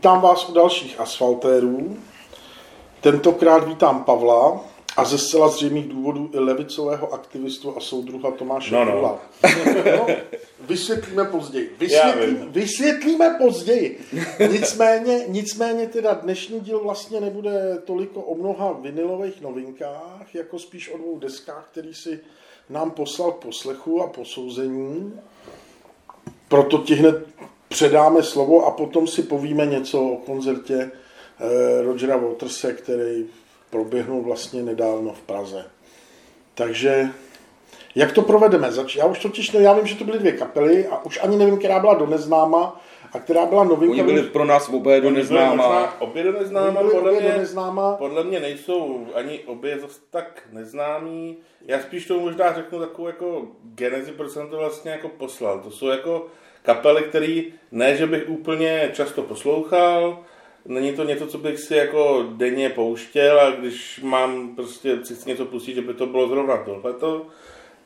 Vítám vás u dalších asfaltérů. Tentokrát vítám Pavla a ze zcela zřejmých důvodů i levicového aktivistu a soudruha Tomáše No, no. No, vysvětlíme později. Vysvětlíme, vysvětlíme později. Nicméně, nicméně teda dnešní díl vlastně nebude toliko o mnoha vinilových novinkách, jako spíš o dvou deskách, který si nám poslal k poslechu a posouzení. Proto ti hned předáme slovo a potom si povíme něco o koncertě eh, Rogera Waterse, který proběhnul vlastně nedávno v Praze. Takže jak to provedeme? Zač- Já už totiž, ne, já vím, že to byly dvě kapely a už ani nevím, která byla do neznáma a která byla novinka. Oni byli pro nás obě do neznáma. Obě do neznáma, podle obě do mě, neznáma. podle mě nejsou ani obě zase tak neznámí. Já spíš to možná řeknu takovou jako genezi, proč jsem to vlastně jako poslal. To jsou jako kapely, které ne, že bych úplně často poslouchal, není to něco, co bych si jako denně pouštěl a když mám prostě chci si něco pustit, že by to bylo zrovna tohleto,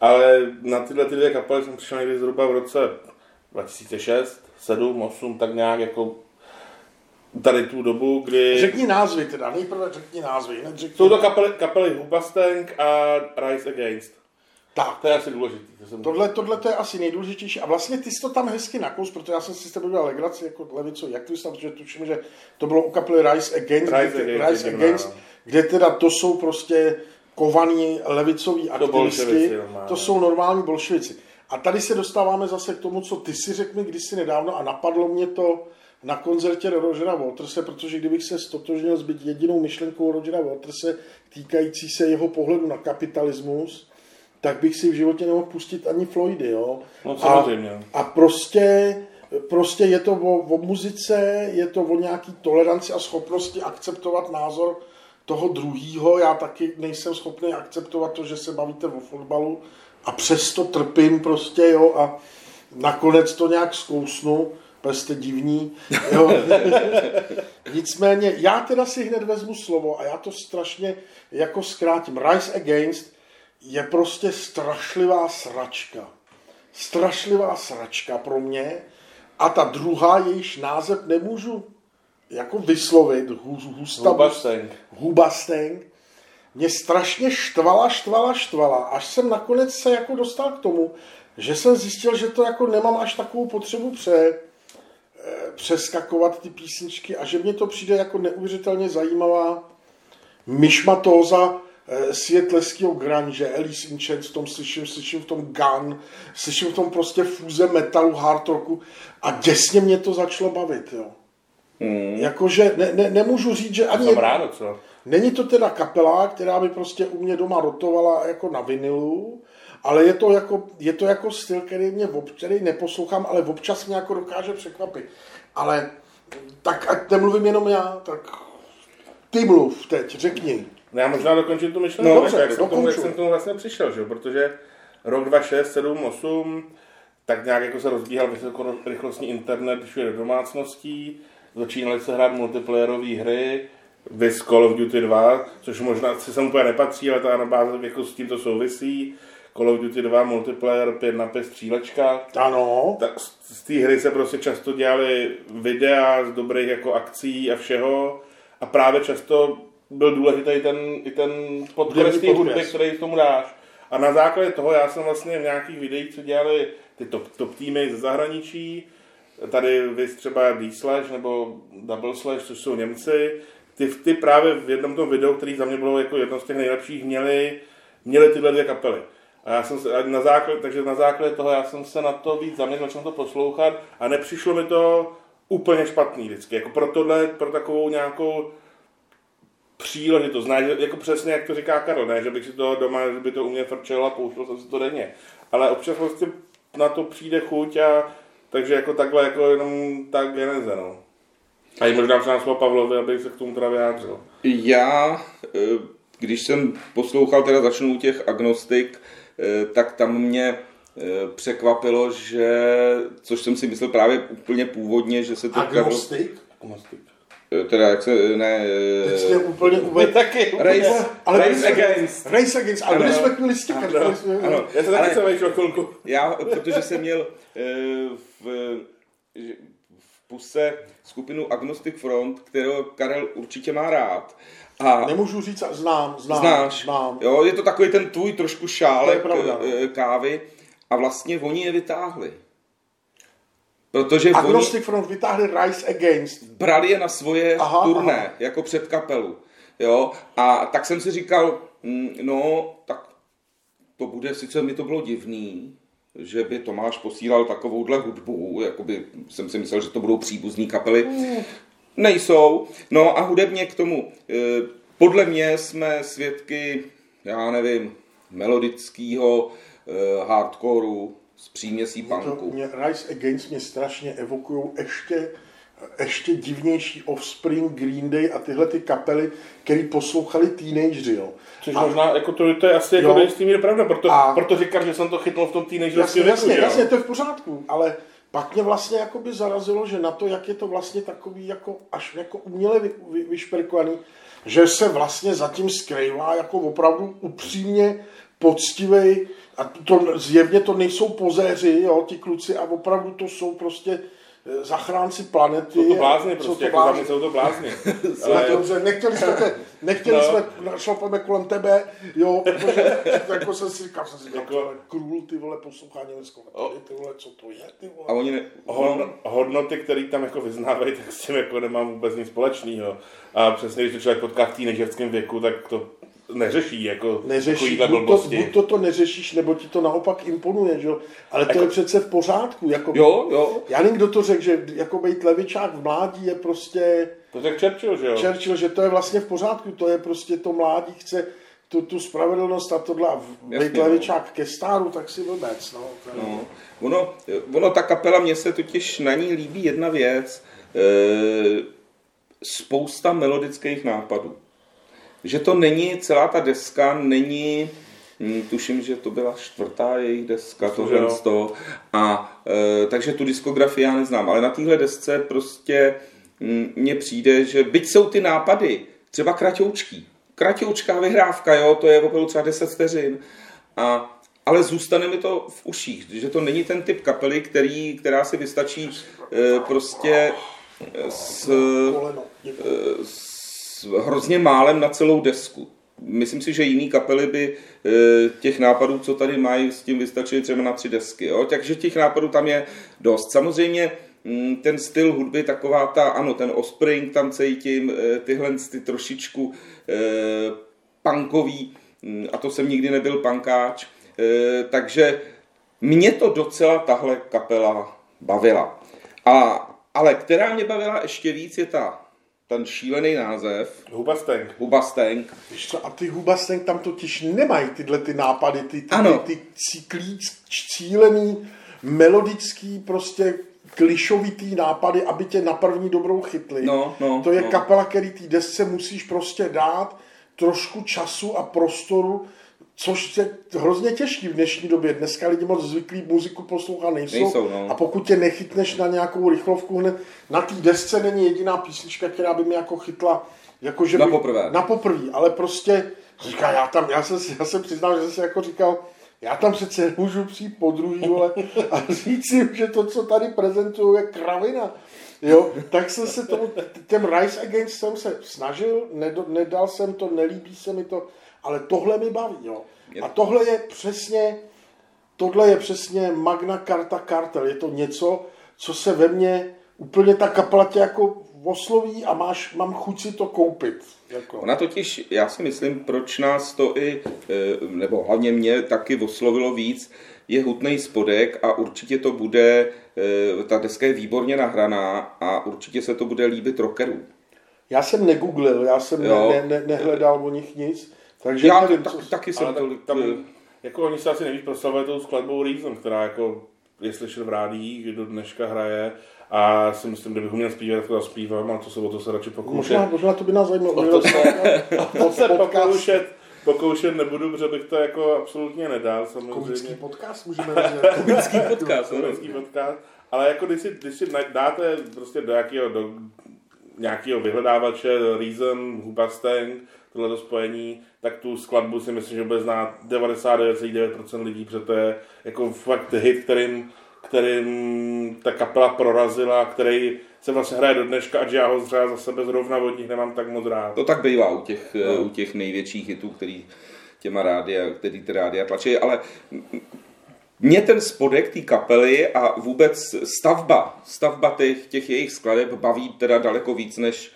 ale na tyhle ty dvě kapely jsem přišel někdy zhruba v roce 2006, 7, 8, tak nějak jako tady tu dobu, kdy... Řekni názvy teda, nejprve řekni názvy. Hned řekni. Jsou to kapely, kapely Hubastank a Rise Against. Tak, To je asi důležité. To jsem... Tohle, tohle to je asi nejdůležitější. A vlastně ty jsi to tam hezky nakous, protože já jsem si s tebou dělal legraci jako levico, jak ty jsi tam, protože tuším, že to bylo u kapely Rise Against, Rise kde, Against, Rise Against no. kde teda to jsou prostě kovaní levicoví aktivisti, normálně. to jsou normální bolševici. A tady se dostáváme zase k tomu, co ty si řekl mi kdysi nedávno a napadlo mě to na koncertě Rogera Waterse, protože kdybych se stotožnil s jedinou myšlenkou Rogera Waterse týkající se jeho pohledu na kapitalismus, tak bych si v životě nemohl pustit ani Floydy, jo. No, samozřejmě. A, a prostě, prostě je to o, o muzice, je to o nějaký toleranci a schopnosti akceptovat názor toho druhýho. Já taky nejsem schopný akceptovat to, že se bavíte o fotbalu a přesto trpím prostě, jo, a nakonec to nějak zkousnu, protože jste divní, jo. Nicméně, já teda si hned vezmu slovo a já to strašně jako zkrátím. Rise Against je prostě strašlivá sračka. Strašlivá sračka pro mě. A ta druhá, jejíž název nemůžu jako vyslovit, Hu- Husta, Hubastank. Hubastank, mě strašně štvala, štvala, štvala, až jsem nakonec se jako dostal k tomu, že jsem zjistil, že to jako nemám až takovou potřebu pře, eh, přeskakovat ty písničky a že mě to přijde jako neuvěřitelně zajímavá myšmatóza eh, svět leského grunge, Alice in Chains, v tom slyším, slyším v tom gun, slyším v tom prostě fúze metalu, hard rocku a děsně mě to začalo bavit, jo. Mm. Jakože ne, ne, nemůžu říct, že ani Jsem rád, co? Není to teda kapela, která by prostě u mě doma rotovala jako na vinilu, ale je to jako, je to jako styl, který mě, ob- který neposlouchám, ale občas mě jako dokáže překvapit. Ale tak ať nemluvím jenom já, tak ty mluv teď, řekni. No, Já možná dokončím tu myšlenku, No, dobře, jak, jsem k tomu, jak jsem k tomu vlastně přišel, že? protože rok 2006, 7, 8, tak nějak jako se rozbíhal vysokorychlostní internet všude do domácností, začínaly se hrát multiplayerové hry, Vys Call of Duty 2, což možná si sem úplně nepatří, ale to na báze jako s tím to souvisí. Call of Duty 2 multiplayer 5 na 5 střílečka. Ano, Tak z- z té hry se prostě často dělaly videa z dobrých jako akcí a všeho a právě často byl důležitý ten, i ten podkres té hudby, který k tomu dáš. A na základě toho já jsem vlastně v nějakých videích, co dělali ty top, top týmy ze zahraničí, tady vy třeba D-Slash nebo Double Slash, což jsou Němci, ty, ty právě v jednom tom videu, který za mě bylo jako jedno z těch nejlepších, měli, měli tyhle dvě kapely. A já jsem se, a na základě, takže na základě toho já jsem se na to víc zaměřil, začal to poslouchat a nepřišlo mi to úplně špatný vždycky. Jako pro tohle, pro takovou nějakou příležitost. Ne, jako přesně, jak to říká Karel, ne, že bych si to doma, že by to u mě frčelo a pouštěl jsem si to denně. Ale občas vlastně na to přijde chuť a takže jako takhle jako jenom ta geneze, no. A i možná přinám slovo Pavlovi, abych se k tomu teda vyjádřil. Já, eh, když jsem poslouchal, teda začnu u těch agnostik, eh, tak tam mě eh, překvapilo, že, což jsem si myslel právě úplně původně, že se to agnostik. Eh, teda jak se, ne, eh, Teď jste úplně uvedl. taky. Race, Ale Race Against. Race Against, ale byli jsme byli jsme- Ano, Já se taky ale- jsem vejšel chvilku. Já, protože jsem měl eh, v, v puse skupinu Agnostic Front, kterou Karel určitě má rád. A Nemůžu říct, znám, znám, znáš, znám. Jo, je to takový ten tvůj trošku šálek pravda, no. eh, kávy a vlastně oni je vytáhli. Protože Agnostic oni Front vytáhli Rise Against. brali je na svoje Aha, turné, aha. jako před kapelu. Jo? A tak jsem si říkal, mm, no, tak to bude, sice mi to bylo divný, že by Tomáš posílal takovouhle hudbu, jakoby jsem si myslel, že to budou příbuzní kapely. Nejsou. No a hudebně k tomu. eh, Podle mě jsme svědky, já nevím, melodického eh, hardcoreu s příměsí To punku. mě, Rise Against mě strašně evokují ještě, ještě divnější Offspring, Green Day a tyhle ty kapely, které poslouchali teenageři, jo. Což A- možná, jako to, to je asi jako Jo. do jistý míry pravda, proto, A- proto říkám, že jsem to chytnul v tom Jasně, teenagerském věku, jasně, jo? jasně, to je v pořádku, ale pak mě vlastně jakoby zarazilo, že na to, jak je to vlastně takový jako až jako uměle vy, vy, vyšperkovaný, že se vlastně zatím skrývá jako opravdu upřímně poctivej a to, zjevně to nejsou pozéři, jo, ti kluci a opravdu to jsou prostě eh, zachránci planety. Jsou to blázni Jsou prostě, to jako za blázni. mě jsou to blázni. Ale dobře, nechtěli jsme, te, nechtěli No. jsme, šlapeme kolem tebe, jo, protože jako jsem si říkal, jsem si říkal, Jako- jako, krůl, ty vole, poslouchá německou metody, ty vole, co to je, ty vole. A oni ne, hodno, hodnoty, které tam jako vyznávají, tak s tím jako nemám vůbec nic společného. A přesně, když to člověk potká v teenagerském věku, tak to neřeší jako takovýhle buď to, buď to, to neřešíš, nebo ti to naopak imponuje, že? Ale to Jako- je přece v pořádku, jako... Jo, jo. Já nevím, kdo to řekl, že jako být levičák v mládí je prostě To řekl Churchill, že jo? Churchill, že to je vlastně v pořádku, to je prostě to mládí chce tu, tu spravedlnost a tohle a být no. levičák ke stáru, tak si vůbec, no. Je- No, ono, ono, ta kapela, mně se totiž na ní líbí jedna věc. E, spousta melodických nápadů. Že to není, celá ta deska není, hm, tuším, že to byla čtvrtá jejich deska, tohle z toho. A e, takže tu diskografii já neznám, ale na téhle desce prostě hm, mně přijde, že byť jsou ty nápady třeba kratoučký, kratoučká vyhrávka, jo, to je opravdu třeba 10 vteřin, a, ale zůstane mi to v uších, že to není ten typ kapely, který, která si vystačí e, prostě s, e, s hrozně málem na celou desku. Myslím si, že jiný kapely by e, těch nápadů, co tady mají, s tím vystačily třeba na tři desky. Jo? Takže těch nápadů tam je dost. Samozřejmě mm, ten styl hudby, taková ta, ano, ten Offspring tam cítím, e, tyhle ty trošičku e, punkový, mm, a to jsem nikdy nebyl pankáč, takže mě to docela tahle kapela bavila. A, ale která mě bavila ještě víc je ta, ten šílený název, Hubastank. Hubastank. Víš co, a ty Hubastank tam totiž nemají tyhle ty nápady, ty, ty, Ano. ty, ty cíklí, cílený, melodický, prostě klišovitý nápady, aby tě na první dobrou chytli. No, no, to je no. kapela, který té desce musíš prostě dát trošku času a prostoru, což je hrozně těžký v dnešní době. Dneska lidi moc zvyklí muziku poslouchat nejsou. Nejsou, no. A pokud tě nechytneš na nějakou rychlovku hned, na té desce není jediná písnička, která by mě jako chytla, jako že Na by, poprvé. Na poprvé, ale prostě říká, já tam, já jsem, já jsem přiznal, že jsem si jako říkal, já tam přece můžu přijít po druhý, vole, a říct si, že to, co tady prezentují, je kravina. Jo, tak jsem se tomu, těm Rise Against jsem se snažil, nedal jsem to, nelíbí se mi to, ale tohle mi baví, jo. A tohle je přesně, tohle je přesně Magna Carta Cartel, je to něco, co se ve mně úplně ta kapela tě jako osloví a máš, mám chuť si to koupit. Jako. Ona totiž, já si myslím, proč nás to i, eh, nebo hlavně mě taky oslovilo víc, je hutný spodek a určitě to bude, eh, ta deska je výborně nahraná a určitě se to bude líbit rockerům. Já jsem negooglil, já jsem ne, Jo. ne, ne, nehledal o nich nic, takže Já nevím, tak, co... taky jsem tolik... tak, eh, tam, jako oni se asi nejvíc proslavuje tou skladbou Reason, která jako je slyšet v rádiích, do dneška hraje a si myslím, kdybychom měl zpívat, tak to zaspívám a to se o to se radši pokoušet. Možná, možná to by nás zajímalo. O to se- Pod, se pokoušet, pokoušet nebudu, protože bych to jako absolutně nedal, komický samozřejmě. podcast můžeme rozdělat. Komický podcast. Komický podcast. Ale jako když si, když si dáte prostě do jakého, do nějakého vyhledávače, Reason, Hubastank, tohle spojení, tak tu skladbu si myslím, že bude znát 99,9% lidí, protože to je jako fakt hit, kterým kterým ta kapela prorazila, který se vlastně hraje do dneška a já ho třeba za sebe zrovna od nich nemám tak moc rád. To tak bývá u těch, no. u těch největších hitů, který těma rádia, který ty rádia tlačí, ale mě ten spodek té kapely a vůbec stavba, stavba těch, těch jejich skladeb baví teda daleko víc než,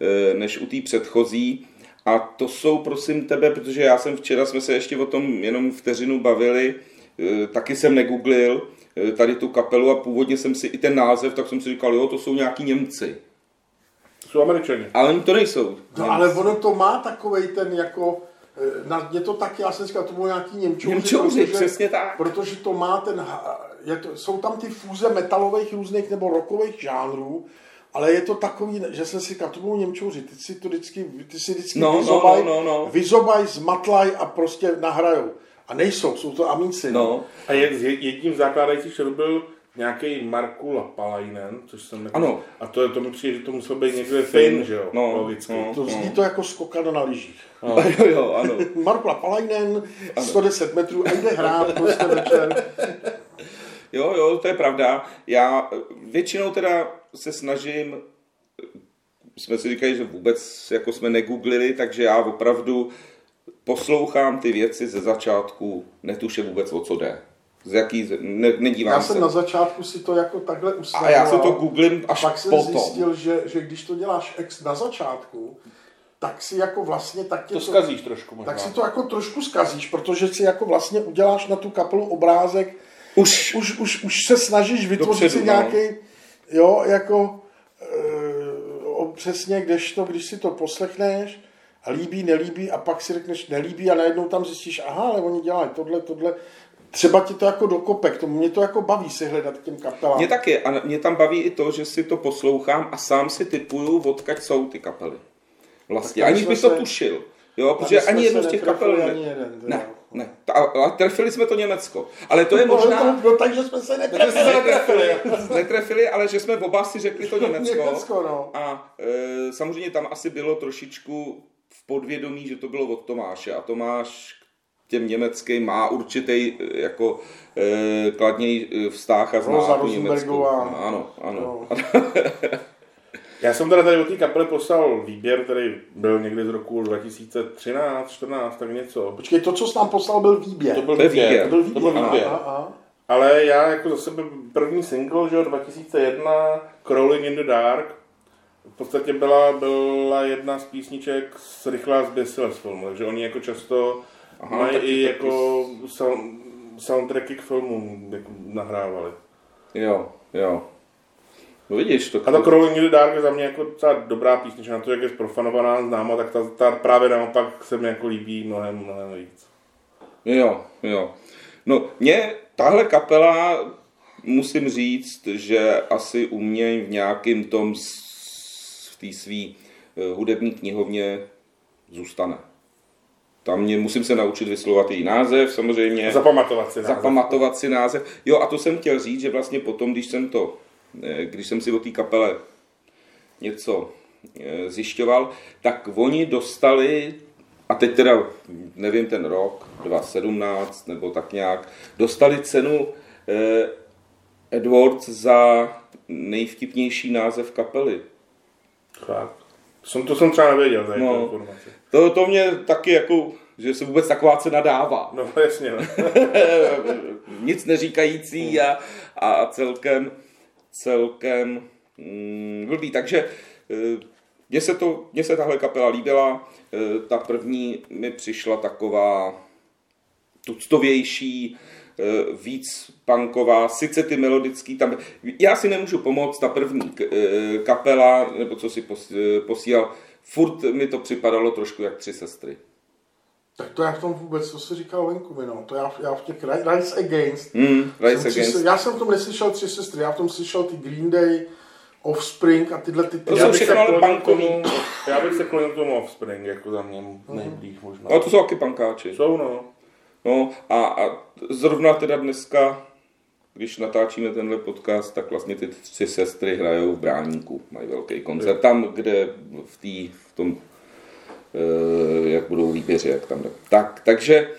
eh, než u té předchozí. A to jsou, prosím tebe, protože já jsem včera, jsme se ještě o tom jenom vteřinu bavili, eh, taky jsem negooglil eh, tady tu kapelu a původně jsem si i ten název, tak jsem si říkal, jo, to jsou nějaký Němci. Jsou američani. Ale oni to nejsou. No, ale ono to má takovej ten jako Eh, na, je to tak, já jsem říkal, to bylo nějaký Němčouři. Němčouři, protože, přesně tak. Protože to má ten, je to, jsou tam ty fúze metalových různých nebo rokových žánrů, ale je to takový, že jsem si říkal, to budou Němčouři, ty si to vždycky, ty si vždycky no, vyzobaj, no, no, no, no. vyzobaj, zmatlaj a prostě nahrajou. A nejsou, jsou to amíci. No. no. A jedním zakládajících byl nějaký Marku Lapalainen, což jsem jako, ano. A to, to mi přijde, že to musel být někde Finn, že jo, no, logicky. No, to zní no. to jako skokada na lyžích. No. jo, jo, ano. Marku Lapalainen, 110 metrů a jde hrát prostě večer. Jo, jo, to je pravda. Já většinou teda se snažím, jsme si říkali, že vůbec jako jsme negooglili, takže já opravdu poslouchám ty věci ze začátku, netuším vůbec o co jde z jaký, ne, nedívám Já jsem se. na začátku si to jako takhle usnadňoval. A já se to googlím až a pak jsem potom. zjistil, že, že když to děláš ex na začátku, tak si jako vlastně tak to, to zkazíš trošku možná. Tak si to jako trošku zkazíš, protože si jako vlastně uděláš na tu kapelu obrázek, už, už, už, už se snažíš vytvořit dopředu, si nějaký, no. jo, jako e, přesně, kdežto, když si to poslechneš, a líbí, nelíbí a pak si řekneš nelíbí a najednou tam zjistíš, aha, ale oni dělají tohle, tohle třeba ti to jako dokope, k tomu mě to jako baví si hledat těm kapelám. Mě taky a mě tam baví i to, že si to poslouchám a sám si typuju, odkaď jsou ty kapely. Vlastně, aniž bych to tušil. Jo, protože ani jednu z těch kapel. Ani jeden, ne, ne. Ta, a trefili jsme to Německo. Ale to je no, možná... No, no, takže jsme se netrefili. Jsme se netrefili. netrefili, ale že jsme oba si řekli to Německo. Německo no. A e, samozřejmě tam asi bylo trošičku v podvědomí, že to bylo od Tomáše. A Tomáš těm německým má určitý eh, jako e, kladněj eh, vztah a zná tu Německu. Ano, ano. No. Já jsem teda tady od té kapely poslal výběr, který byl někdy z roku 2013, 14, tak něco. Počkej, to, co jsi tam poslal, byl výběr. To byl výběr. výběr. To byl výběr. To byl výběr. Aha, aha. Ale já jako za sebe první single, že 2001, Crawling in the Dark, v podstatě byla, byla jedna z písniček z Rychlá zběsile z filmu, takže oni jako často Aha, mají i jako sound, soundtracky k filmům jako nahrávali. Jo, jo. No vidíš, to... A to Crawling in the Dark je za mě jako docela dobrá písnička, na to, jak je zprofanovaná, známa, tak ta, ta právě naopak se mi jako líbí mnohem, mnohem víc. Jo, jo. No, mě tahle kapela, musím říct, že asi u mě v nějakým tom, v té své eh, hudební knihovně zůstane. Tam mě musím se naučit vyslovovat její název, samozřejmě. Zapamatovat si název. Zapamatovat si název. Jo, a to jsem chtěl říct, že vlastně potom, když jsem to, když jsem si o té kapele něco eh, zjišťoval, tak oni dostali, a teď teda nevím ten rok, 2017 nebo tak nějak, dostali cenu eh, Edwards za nejvtipnější název kapely. Fakt. Jsem, to jsem třeba nevěděl, tady no, informace. To, to mě taky jako, že se vůbec taková cena dává. No jasně. No. Nic neříkající a, a celkem, celkem mm, blbý. Takže eh, mně se, to, mně se tahle kapela líbila. Eh, ta první mi přišla taková tuctovější, eh, víc punková, sice ty melodický tam... Já si nemůžu pomoct, ta první kapela, nebo co si posílal, furt mi to připadalo trošku jak tři sestry. Tak to já v tom vůbec, co si říkal venku, no. To já, já v těch Rise Against. Mm, Rise Against. Tři, já jsem v tom neslyšel tři sestry, já v tom slyšel ty Green Day, Offspring a tyhle ty... ty to jsou všechno ale punkový. Já bych se klonil tomu Offspring, jako za mě mhm. nejblíž možná. No to jsou taky pankáči. Jsou, no. No a, a zrovna teda dneska když natáčíme tenhle podcast, tak vlastně ty tři sestry hrajou v Bráníku, mají velký koncert. Tam, kde v, tý, v tom, jak budou výběři, jak tam jde. Tak, takže,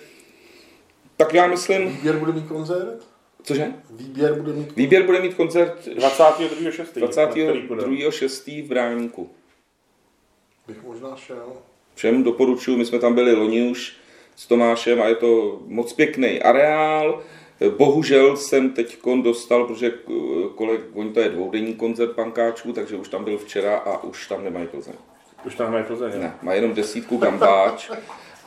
tak já myslím... Výběr bude mít koncert? Cože? Výběr bude mít... Výběr bude mít koncert 22.6. 22. v Bráníku. Bych možná šel. Všem doporučuji, my jsme tam byli loni už s Tomášem a je to moc pěkný areál. Bohužel jsem teď dostal, protože kolik, oni to je dvoudenní koncert pankáčů, takže už tam byl včera a už tam nemají Plzeň. Už tam nemají Plzeň, Ne, má jenom desítku gambáč.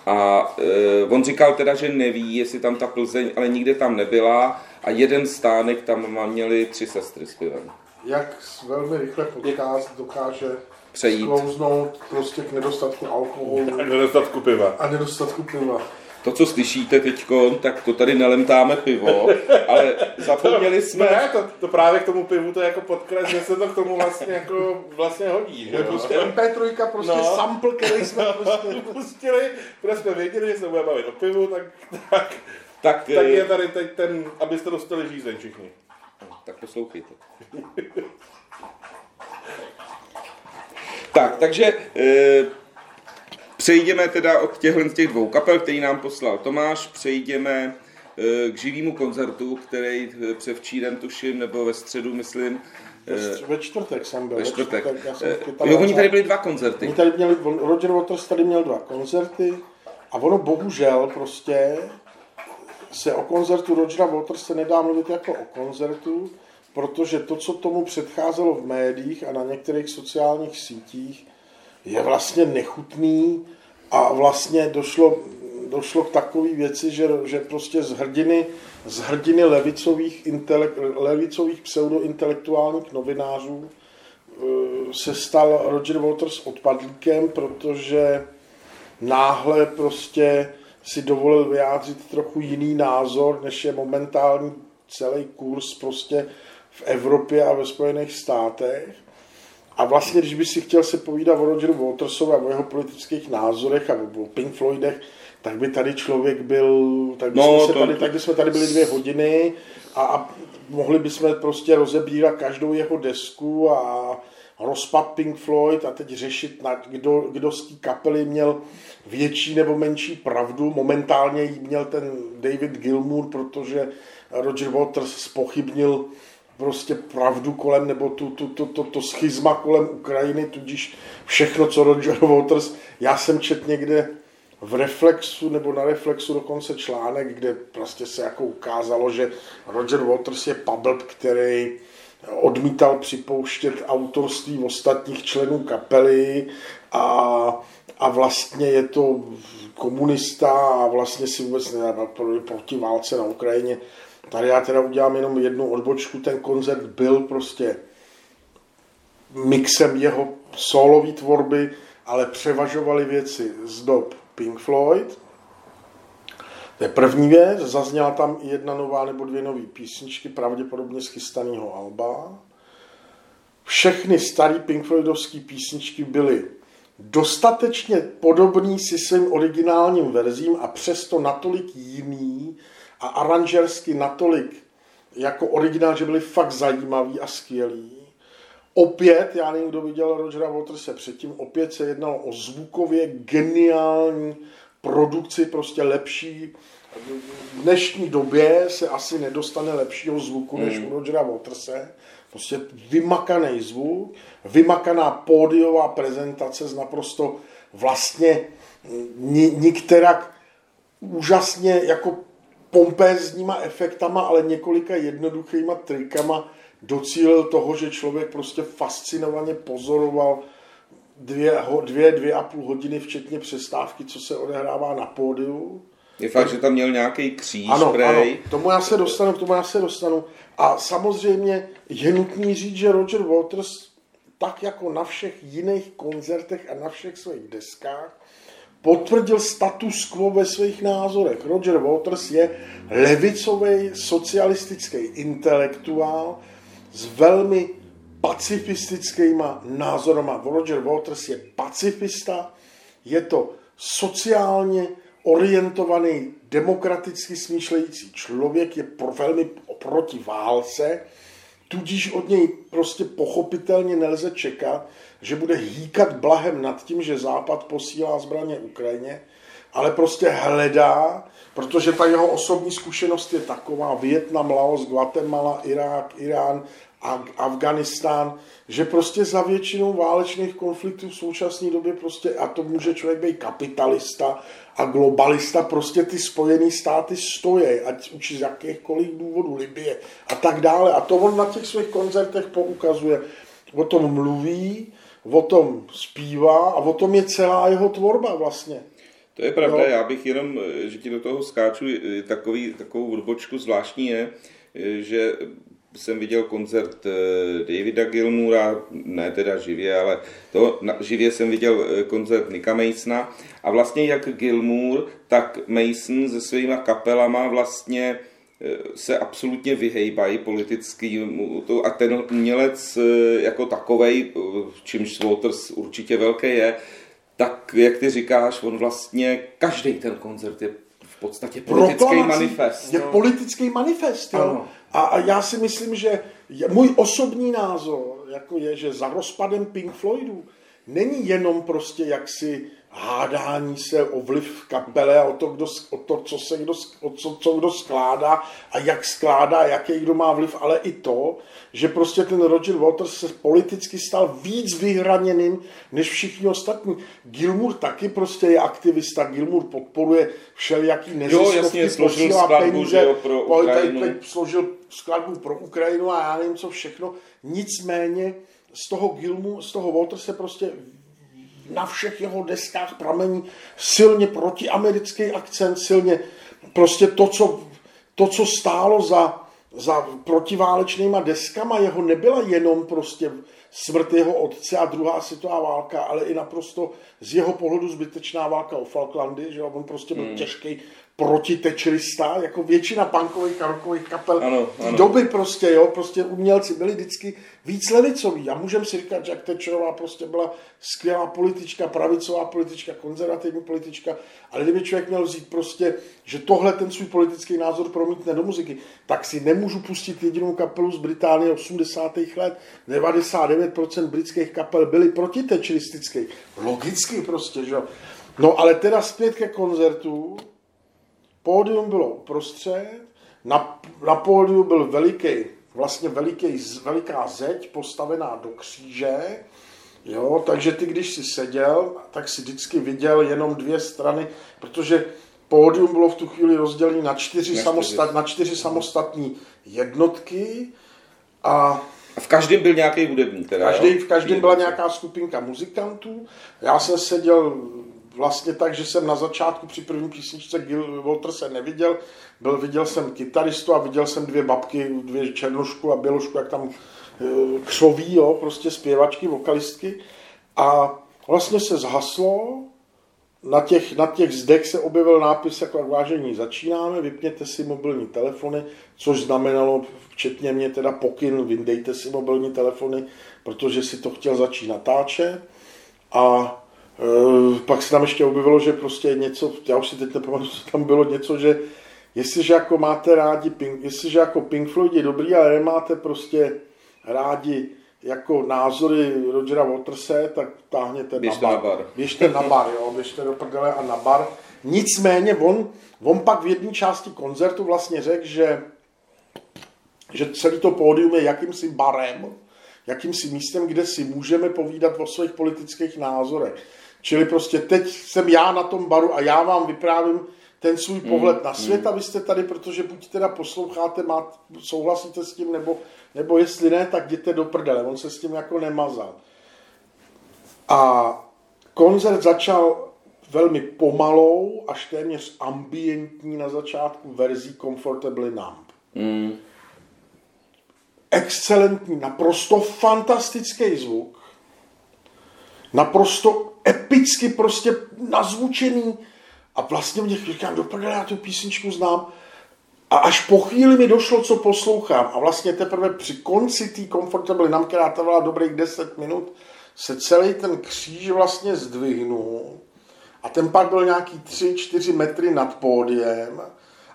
A e, on říkal teda, že neví, jestli tam ta Plzeň, ale nikde tam nebyla a jeden stánek tam měli tři sestry s pivem. Jak velmi rychle podcast dokáže Přejít. sklouznout prostě k nedostatku alkoholu A nedostatku piva. a nedostatku piva. To, co slyšíte teď, tak to tady nelemtáme pivo, ale zapomněli jsme... Ne, to, to právě k tomu pivu to je jako podkres, že se to k tomu vlastně jako vlastně hodí. Že jo? prostě MP3 prostě No. sample, který jsme prostě... pustili, protože jsme věděli, že se budeme bavit o pivu, tak, tak, Tak, tak eh, je tady teď ten, abyste dostali žízeň všichni. tak poslouchejte. tak, takže e, přejdeme teda od těchhle těch dvou kapel, který nám poslal Tomáš, přejdeme e, k živému koncertu, který eh, převčírem tuším, nebo ve středu, myslím, e, Ve čtvrtek jsem byl. ve čtvrtek. já jsem jo, oni tady byli dva koncerty. Oni tady měli, Roger Waters tady měl dva koncerty a ono bohužel prostě se o koncertu Rogera Waters se nedá mluvit jako o koncertu, protože to, co tomu předcházelo v médiích a na některých sociálních sítích, je vlastně nechutný a vlastně došlo, došlo k takové věci, že, že prostě z hrdiny, z hrdiny levicových, levicových pseudointelektuálních novinářů eh, se stal Roger Waters odpadlíkem, protože náhle prostě si dovolil vyjádřit trochu jiný názor, než je momentální celý kurz prostě v Evropě a ve Spojených státech. A vlastně, když by si chtěl se povídat o Rogeru Watersovi a o jeho politických názorech a o Pink Floydech, tak by tady člověk byl, tak by, No, jsme, to- tady, tak by jsme tady byli dvě hodiny a, a mohli bychom prostě rozebírat každou jeho desku a rozpad Pink Floyd a teď řešit, na, kdo, kdo z té kapely měl větší nebo menší pravdu. Momentálně jí měl ten David Gilmour, protože Roger Waters spochybnil prostě pravdu kolem, nebo tu, tu, tu, to, to schizma kolem Ukrajiny, tudíž všechno, co Roger Waters, já jsem čet někde v Reflexu nebo na Reflexu dokonce článek, kde prostě se jako ukázalo, že Roger Waters je pablb, který odmítal připouštět autorství ostatních členů kapely a, a vlastně je to komunista a vlastně si vůbec nedával pro- proti válce na Ukrajině. Tady já teda udělám jenom jednu odbočku, ten koncert byl prostě mixem jeho solové tvorby, ale převažovaly věci z dob Pink Floyd. To je první věc, zazněla tam i jedna nová nebo dvě nové písničky, pravděpodobně z chystaného alba. Všechny staré Pink Floydovské písničky byly dostatečně podobný si svým originálním verzím a přesto natolik jiný a aranžersky natolik jako originál, že byly fakt zajímavý a skvělý. Opět, já nevím, kdo viděl Rogera Waterse předtím, opět se jednalo o zvukově geniální produkci, prostě lepší. V dnešní době se asi nedostane lepšího zvuku než u Rogera Waterse. Prostě vymakaný zvuk, vymakaná pódiová prezentace s naprosto vlastně ni, nikterak úžasně jako pompézníma efektama, ale několika jednoduchýma trikama docílil toho, že člověk prostě fascinovaně pozoroval dvě, dvě, dvě a půl hodiny, včetně přestávky, co se odehrává na pódiu. Je fakt, že tam měl nějaký kříž, Ano, prej. ano, tomu já se dostanu, tomu já se dostanu. A samozřejmě je nutný říct, že Roger Waters, tak jako na všech jiných koncertech a na všech svých deskách, potvrdil status quo ve svých názorech. Roger Waters je levicový socialistický intelektuál s velmi pacifistickýma názorama. Roger Waters je pacifista, je to sociálně orientovaný, demokraticky smýšlející člověk, je pro, velmi proti válce, tudíž od něj prostě pochopitelně nelze čekat, že bude hýkat blahem nad tím, že Západ posílá zbraně Ukrajině, ale prostě hledá protože ta jeho osobní zkušenost je taková, Vietnam, Laos, Guatemala, Irák, Irán, Afganistán, že prostě za většinou válečných konfliktů v současné době prostě, a to může člověk být kapitalista a globalista, prostě ty spojené státy stojí, ať už z jakýchkoliv důvodů, Libie a tak dále. A to on na těch svých koncertech poukazuje. O tom mluví, o tom zpívá a o tom je celá jeho tvorba vlastně. To je pravda, no. já bych jenom, že ti do toho skáču, takový, takovou odbočku zvláštní je, že jsem viděl koncert eh, Davida Gilmura, ne teda živě, ale to, živě jsem viděl eh, koncert Nika Masona a vlastně jak Gilmour, tak Mason se svýma kapelama vlastně eh, se absolutně vyhejbají politicky a ten umělec jako takovej, čímž Waters určitě velký je, tak jak ty říkáš, on vlastně, každý ten koncert je v podstatě politický manifest. Je no. politický manifest, jo. Ano. A, a já si myslím, že můj osobní názor jako je, že za rozpadem Pink Floydů není jenom prostě jaksi hádání se o vliv kapele a o to, kdo, o to co, se kdo, o co, co kdo skládá a jak skládá, jaký kdo má vliv, ale i to, že prostě ten Roger Waters se politicky stal víc vyhraněným než všichni ostatní. Gilmour taky prostě je aktivista, Gilmour podporuje všelijaký neziskovky, posílá peníze, jo, pro Ukrajinu. Teď, teď složil skladbu pro Ukrajinu a já nevím co všechno. Nicméně z toho Gilmu, z toho Walter se prostě na všech jeho deskách pramení silně protiamerický akcent, silně prostě to, co, to, co stálo za, za protiválečnýma deskama, jeho nebyla jenom prostě smrt jeho otce a druhá světová válka, ale i naprosto z jeho pohledu zbytečná válka o Falklandy, že on prostě byl hmm. těžký protitečrista, jako většina punkových a rockových kapel ano, ano. doby prostě, jo, prostě umělci byli vždycky víc levicoví a můžeme si říkat, že Jack Thatcherová prostě byla skvělá politička, pravicová politička, konzervativní politička, ale kdyby člověk měl vzít prostě, že tohle ten svůj politický názor promítne do muziky, tak si nemůžu pustit jedinou kapelu z Británie 80. let, 99% britských kapel byly protitečeristické. Logicky prostě, že No ale teda zpět ke koncertu, Pódium bylo uprostřed, na, na pódiu byl veliký, vlastně veliký, veliká zeď postavená do kříže, jo, takže ty, když si seděl, tak si vždycky viděl jenom dvě strany, protože pódium bylo v tu chvíli rozdělené na čtyři, samostat, na čtyři samostatní jednotky a v každém byl nějaký hudebník teda, každý, V každém byla nějaká skupinka muzikantů. Já jsem seděl vlastně tak, že jsem na začátku při první písničce Gil Walter se neviděl. Byl, viděl jsem kytaristu a viděl jsem dvě babky, dvě černošku a bělošku, jak tam e, křoví, jo, prostě zpěvačky, vokalistky. A vlastně se zhaslo, na těch, na těch zdech se objevil nápis jako vážení začínáme, vypněte si mobilní telefony, což znamenalo včetně mě teda pokyn, vyndejte si mobilní telefony, protože si to chtěl začít natáčet. A pak se tam ještě objevilo, že prostě něco, já už si teď nepamatuju, tam bylo něco, že jestliže jako máte rádi, Pink, jestliže jako Pink Floyd je dobrý, ale nemáte prostě rádi jako názory Rogera Waterse, tak táhněte běžte na bar. na bar. Běžte na bar, jo, běžte do prdele a na bar. Nicméně on, on pak v jedné části koncertu vlastně řekl, že, že celý to pódium je jakýmsi barem, jakýmsi místem, kde si můžeme povídat o svých politických názorech. Čili prostě teď jsem já na tom baru a já vám vyprávím ten svůj mm, pohled na svět mm. a vy jste tady, protože buď teda posloucháte, má, souhlasíte s tím, nebo, nebo jestli ne, tak jděte do prdele. On se s tím jako nemazal. A koncert začal velmi pomalou, až téměř ambientní na začátku verzí Comfortably Numb. Mm. Excelentní, naprosto fantastický zvuk, naprosto epicky prostě nazvučený. A vlastně mě říkám, do já tu písničku znám. A až po chvíli mi došlo, co poslouchám. A vlastně teprve při konci té Comfortable nám, která trvala dobrých 10 minut, se celý ten kříž vlastně zdvihnul. A ten pak byl nějaký 3-4 metry nad pódiem.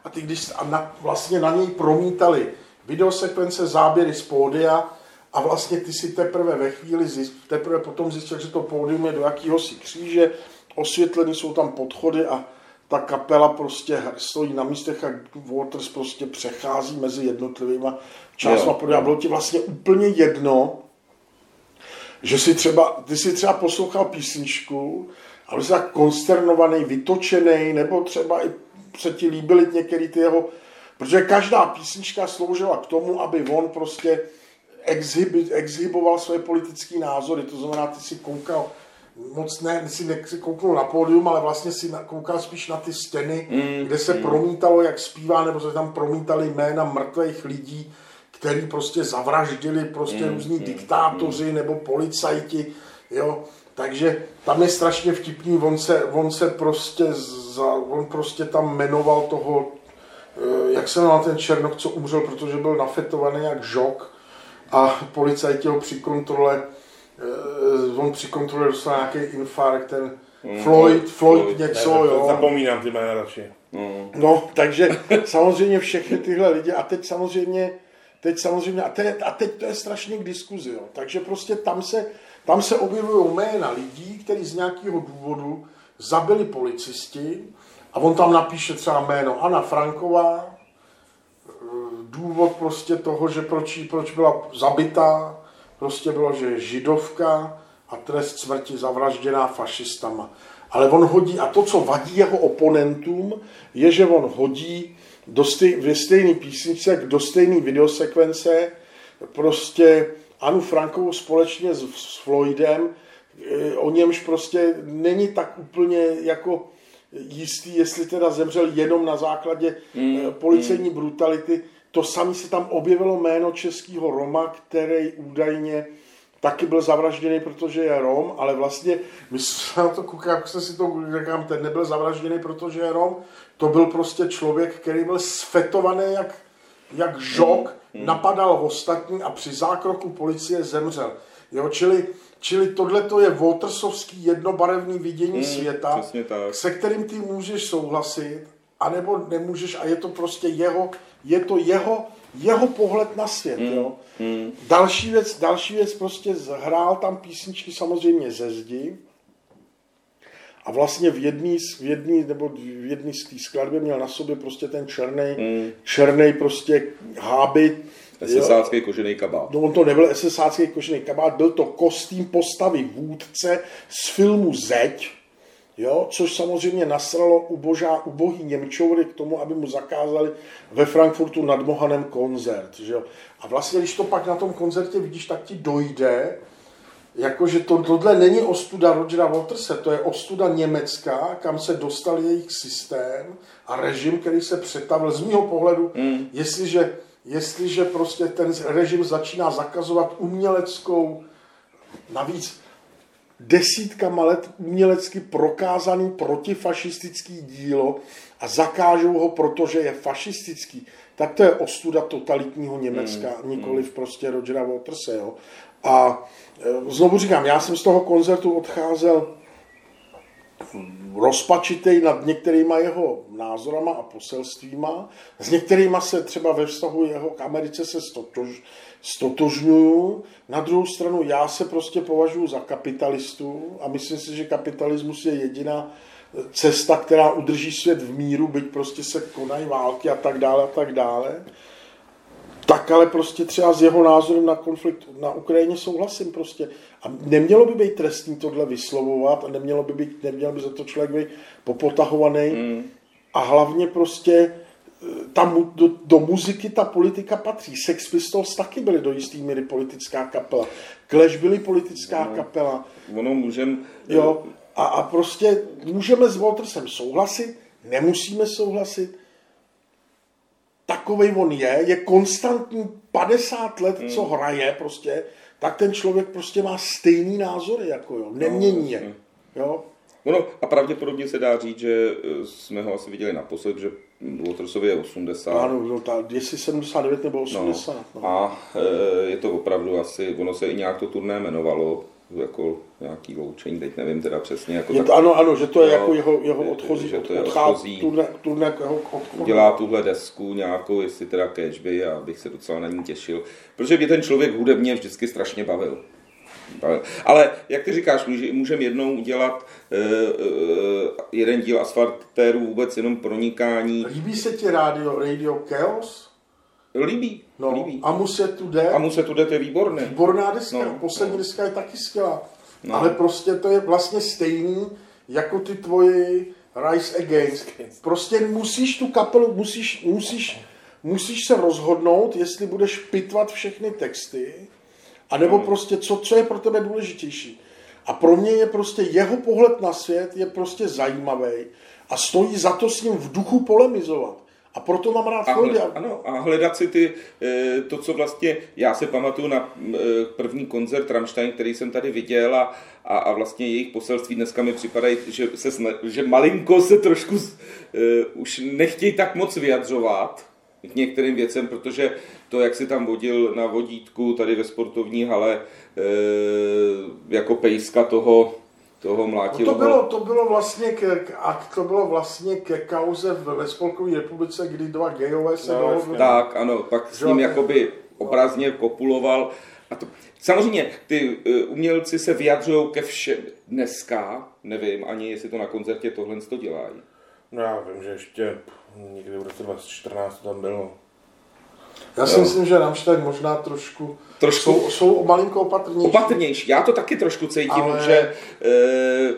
A ty když a na, vlastně na něj promítali videosekvence, záběry z pódia, a vlastně ty si teprve ve chvíli, zjist, teprve potom zjistil, že to pódium je do jakéhosi kříže, osvětlený jsou tam podchody a ta kapela prostě stojí na místech a Waters prostě přechází mezi jednotlivýma částma, protože bylo ti vlastně úplně jedno, že si třeba, ty si třeba poslouchal písničku a byl jsi tak konsternovaný, vytočený, nebo třeba i se ti líbily některé ty jeho, protože každá písnička sloužila k tomu, aby on prostě exhibi, exhiboval své politické názory, to znamená, ty si koukal moc ne, si nechci kouknul na pódium, ale vlastně si koukal spíš na ty stěny, mm, kde se mm. promítalo, jak zpívá, nebo se tam promítali jména mrtvých lidí, který prostě zavraždili prostě mm, různí mm, diktátoři mm. nebo policajti, jo. Takže tam je strašně vtipný, on se, on se prostě, za, on prostě tam jmenoval toho, eh, jak se jmenoval ten Černok, co umřel, protože byl nafetovaný jak žok a policajti ho při kontrole uh, on při kontrole dostal nějaký infarkt, ten mm, Floyd, Floyd, Floyd něco, ne, jo. Zapomínám ty jména radši. Mm. No, takže samozřejmě všechny tyhle lidi a teď samozřejmě, teď samozřejmě, a, te, a teď to je strašně k diskuzi, jo. Takže prostě tam se, tam se objevují jména lidí, kteří z nějakého důvodu zabili policisti a on tam napíše třeba jméno Anna Franková, eh, důvod prostě toho, že proč, proč byla zabitá, prostě bylo, že je židovka a trest smrti zavražděná fašistama. Ale on hodí, a to, co vadí jeho oponentům, je, že on hodí do stej, ve stejné písničce, do stejné videosekvence, prostě Anu Frankovou společně s, s Floydem, eh, o němž prostě není tak úplně jako jistý, jestli teda zemřel jenom na základě mm, policejní mm. brutality, to samé se tam objevilo jméno českého Roma, který údajně taky byl zavražděný, protože je Rom, ale vlastně, my jsme na to koukám, jak se si to říkám, ten nebyl zavražděný, protože je Rom, to byl prostě člověk, který byl sfetovaný jak, jak žok, mm. napadal ostatní a při zákroku policie zemřel. Jo, čili, čili tohle to je Watersovský jednobarevný vidění mm, světa, se kterým ty můžeš souhlasit, anebo nemůžeš a je to prostě jeho, je to jeho, jeho pohled na svět. Mm. Jo. Mm. Další, věc, další věc prostě hrál tam písničky samozřejmě ze zdi a vlastně v jedný, v jedný nebo v jedný z té skladby měl na sobě prostě ten černý, mm. černý prostě hábit, SSácký kožený kabát. No on to nebyl SSácký kožený kabát, byl to kostým postavy vůdce z filmu Zeď, Jo, což samozřejmě nasralo ubožá, ubohý Němčoury k tomu, aby mu zakázali ve Frankfurtu nad Mohanem koncert. Že jo. A vlastně, když to pak na tom koncertě vidíš, tak ti dojde, jakože to, tohle není ostuda Rogera Waterse, to je ostuda Německa, kam se dostal jejich systém a režim, který se přetavil z mého pohledu, mm. jestliže, jestliže prostě ten režim začíná zakazovat uměleckou, navíc desítkama let umělecky prokázaný protifašistický dílo a zakážou ho, protože je fašistický, tak to je ostuda totalitního Německa, mm, nikoliv mm. prostě Rogera Waterse. Jo. A e, znovu říkám, já jsem z toho koncertu odcházel rozpačitej nad některýma jeho názorama a poselstvíma. S některýma se třeba ve vztahu jeho k Americe se stotož, stotožňuju. Na druhou stranu já se prostě považuji za kapitalistu a myslím si, že kapitalismus je jediná cesta, která udrží svět v míru, byť prostě se konají války a tak dále a tak dále. Tak ale prostě třeba s jeho názorem na konflikt na Ukrajině souhlasím prostě. A nemělo by být trestní tohle vyslovovat a nemělo by být, neměl by za to člověk být popotahovaný. Mm. A hlavně prostě tam do, do muziky ta politika patří. Sex Pistols taky byly do jistý míry politická kapela. Clash byly politická no, kapela. Ono můžem... Jo, a, a prostě můžeme s Waltersem souhlasit, nemusíme souhlasit. Takovej on je, je konstantní 50 let, hmm. co hraje prostě, tak ten člověk prostě má stejný názory, jako jo, nemění je. No, jo. Ono, a pravděpodobně se dá říct, že eh, jsme ho asi viděli naposled, že Watersovi je 80. Ano, no, ta, jestli 79 nebo 80. No. No. A e, je to opravdu asi, ono se i nějak to turné jmenovalo, jako nějaký loučení, teď nevím teda přesně. Jako je to, tak, ano, ano, že to je jo, jako jeho, jeho odchozí, že to je odchozí, turné, turné jako jeho odchozí. Dělá tuhle desku nějakou, jestli teda catchby, a bych se docela na ní těšil. Protože mě ten člověk hudebně vždycky strašně bavil. Ale jak ty říkáš, můžeme jednou udělat uh, jeden díl asfaltérů vůbec jenom pronikání. Líbí se ti radio, Radio Chaos? Líbí. No, líbí. a Muse Tude? A Muse Tude to je výborné. Výborná deska, no, poslední no. deska je taky skvělá. No. Ale prostě to je vlastně stejný jako ty tvoje Rise Against. Prostě musíš tu kapelu, musíš, musíš, musíš se rozhodnout, jestli budeš pitvat všechny texty, anebo hmm. prostě co, co je pro tebe důležitější. A pro mě je prostě jeho pohled na svět je prostě zajímavý a stojí za to s ním v duchu polemizovat. A proto mám rád a, ano, a hledat si ty, eh, to, co vlastně, já se pamatuju na eh, první koncert Rammstein, který jsem tady viděl a, a, a vlastně jejich poselství dneska mi připadají, že, se, že malinko se trošku uh, už nechtějí tak moc vyjadřovat k některým věcem, protože to, jak si tam vodil na vodítku tady ve sportovní hale uh, jako pejska toho toho mlátilo. No to, bylo, to bylo vlastně ke, a to bylo vlastně ke kauze ve Spolkové republice, kdy dva gejové se no, dohodli. Tak, ano, pak s ním jakoby obrazně kopuloval. A to, samozřejmě, ty uh, umělci se vyjadřují ke všem dneska, nevím ani, jestli to na koncertě tohle to dělají. No já vím, že ještě někdy v roce 2014 to tam bylo. Já si jo. myslím, že Rammstein možná trošku, trošku jsou, jsou malinko opatrnější. Opatrnější. Já to taky trošku cítím, Ale... že e,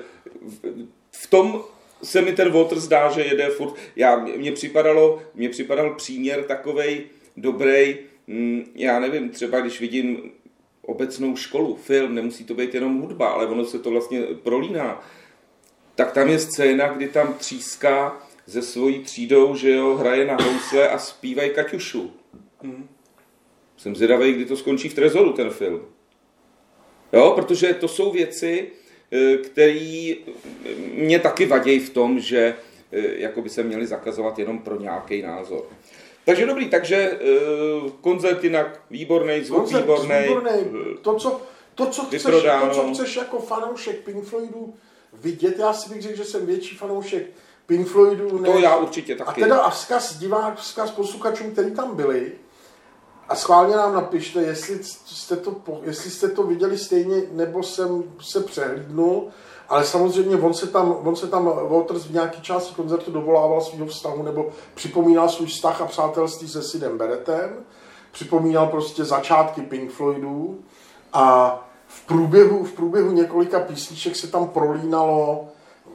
v tom se mi ten Waters zdá, že jede furt. Já, mně připadalo, mně připadal příměr takovej dobrý, mm, já nevím, třeba když vidím obecnou školu, film, nemusí to být jenom hudba, ale ono se to vlastně prolíná, tak tam je scéna, kdy tam tříská se svojí třídou, že jo, hraje na housle a zpívají Kaťušu. Hmm. Jsem zvědavý, kdy to skončí v Trezoru, ten film. Jo, protože to jsou věci, eh, které mě taky vadí v tom, že eh, jako by se měli zakazovat jenom pro nějaký názor. Takže dobrý, takže koncert jinak výborný, zvuk koncert výborný. To, co, to, co chceš, to, co chceš jako fanoušek Pink Floydu vidět, já si bych řekl, že jsem větší fanoušek Pink Floydu. Než... To já určitě taky. A teda a vzkaz divák, vzkaz posluchačům, kteří tam byli, a schválně nám napište, jestli jste, to, jestli jste to viděli stejně, nebo jsem se přehlídnul. Ale samozřejmě on se tam, on se tam Waters v nějaké části koncertu dovolával svého vztahu, nebo připomínal svůj vztah a přátelství se Sidem Beretem. Připomínal prostě začátky Pink Floydů. A v průběhu, v průběhu několika písniček se tam prolínalo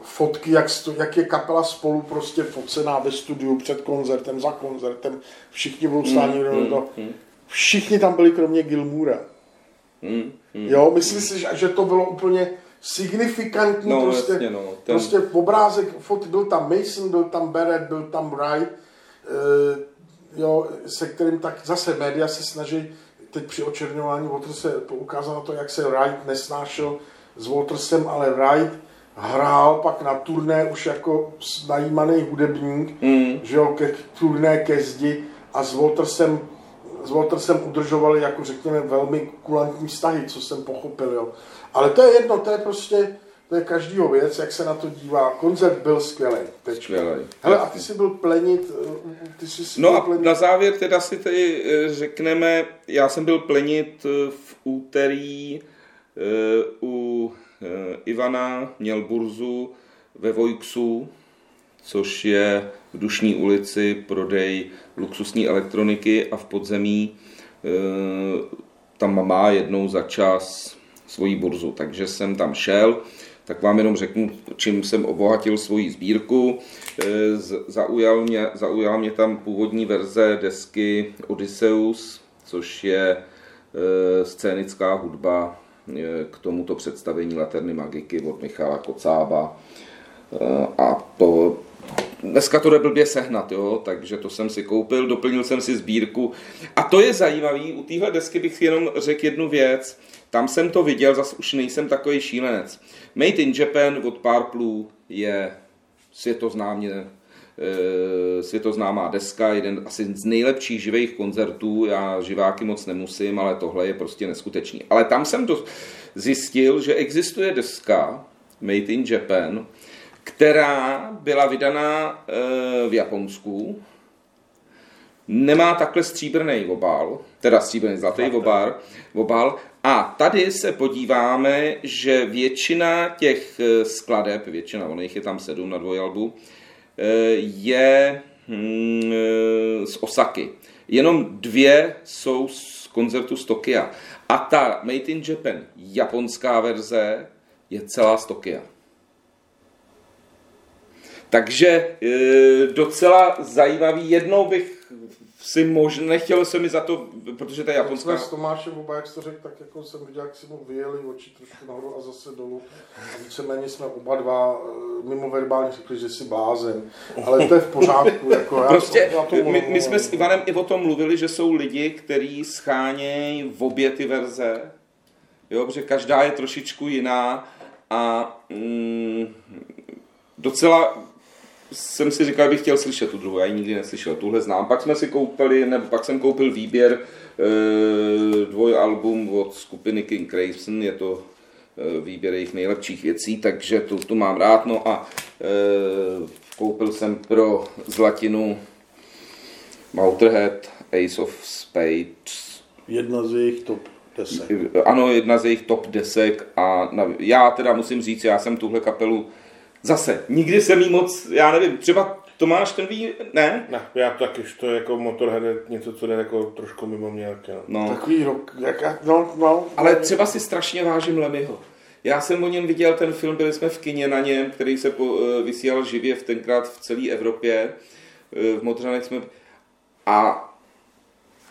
fotky, jak, sto, jak je kapela spolu prostě focená ve studiu před koncertem, za koncertem, všichni budou stání mm, mm, mm. Všichni tam byli kromě Gilmura. Mm, mm, jo, myslím si, že, že to bylo úplně signifikantní no, prostě, jasně, no, ten... prostě obrázek, fot, byl tam Mason, byl tam Barrett, byl tam Wright, e, jo, se kterým tak zase média se snaží teď při očerňování Waterse poukázat na to, jak se Wright nesnášel s Watersem, ale Wright hrál pak na turné už jako najímaný hudebník, mm. že jo, ke turné ke zdi a s Watersem s Watersem udržovali jako řekněme velmi kulantní vztahy, co jsem pochopil, jo. Ale to je jedno, to je prostě, to je každýho věc, jak se na to dívá. Koncert byl skvělý. Skvělý. Hele, a ty jsi byl plenit, eh, ty jsi No a plenit... na závěr teda si tady eh, řekneme, já jsem byl plenit eh, v úterý u Ivana, měl burzu ve Vojksu, což je Dušní ulici prodej luxusní elektroniky a v podzemí e, tam má jednou za čas svoji burzu. Takže jsem tam šel, tak vám jenom řeknu, čím jsem obohatil svoji sbírku. E, zaujal mě, zaujala mě tam původní verze desky Odysseus, což je e, scénická hudba k tomuto představení Laterny Magiky od Michala Kocába. A to dneska to jde blbě sehnat, jo, takže to jsem si koupil, doplnil jsem si sbírku. A to je zajímavý, u téhle desky bych jenom řekl jednu věc. Tam jsem to viděl, zase už nejsem takový šílenec. Made in Japan od Purple je světoznámě e, světoznámá deska, jeden asi z nejlepších živých koncertů. Já živáky moc nemusím, ale tohle je prostě neskutečný. Ale tam jsem to zjistil, že existuje deska Made in Japan, která byla vydaná eh, v Japonsku, nemá takhle stříbrný obal, teda stříbrný zlatý obal, obal A tady se podíváme, že většina těch eh, skladeb, většina, ono jich je tam sedm na dvojalbu, eh, je hm, z Osaky. Jenom dvě jsou z koncertu z Tokia. A ta Made in Japan, japonská verze, je celá z Tokia. Takže docela zajímavý. Jednou bych si možná, nechtělo se mi za to, protože ta japonská... Jsme s Tomášem oba, jak jsi to řekl, tak jako jsem viděl, jak si mu vyjeli oči trošku nahoru a zase dolů. A víceméně jsme oba dva eh, mimo verbálně řekli, že jsi blázen. Ale to je v pořádku. Jako já prostě to, to my, my, jsme s Ivanem i o tom mluvili, že jsou lidi, kteří schánějí v obě ty verze. Jo, protože každá je trošičku jiná a mm, docela jsem si říkal, bych chtěl slyšet tu druhou, já ji nikdy neslyšel, tuhle znám. Pak jsme si koupili, nebo pak jsem koupil výběr e, dvojalbum od skupiny King Crimson, je to e, výběr jejich nejlepších věcí, takže tu, tu mám rád. No a e, koupil jsem pro Zlatinu Motorhead, Ace of Spades. Jedna z jejich top desek. Ano, jedna z jejich top desek a na, já teda musím říct, já jsem tuhle kapelu Zase, nikdy jsem jí moc, já nevím, třeba Tomáš ten ví, ne? Ne, já taky, to je jako Motorhead je něco, co jde jako trošku mimo mě. No. no. Takový rok, jak, no, no. Ale třeba si strašně vážím Lemyho. Já jsem o něm viděl ten film, byli jsme v kině na něm, který se po, eh, vysílal živě v tenkrát v celé Evropě. Eh, v Motranech jsme... A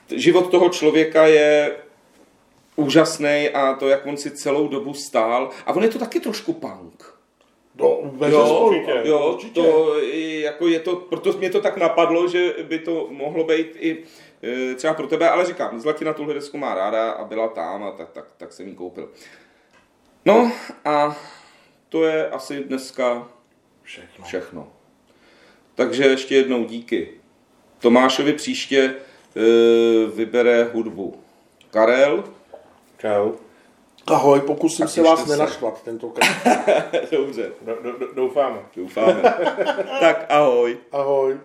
život toho člověka je úžasný a to, jak on si celou dobu stál. A on je to taky trošku punk. No, jo, určitě, jo, určitě. to jako je to, proto mě to tak napadlo, že by to mohlo být i e, třeba pro tebe, ale říkám, Zlatina tuhle desku má ráda a byla tam a tak, tak, tak jsem ji koupil. No a to je asi dneska všechno. všechno. Takže ještě jednou díky. Tomášovi příště e, vybere hudbu. Karel. Čau. Ahoj, pokusím se vás nenaštvat tentokrát. Dobře. Do, do, doufáme. Doufáme. tak ahoj. Ahoj.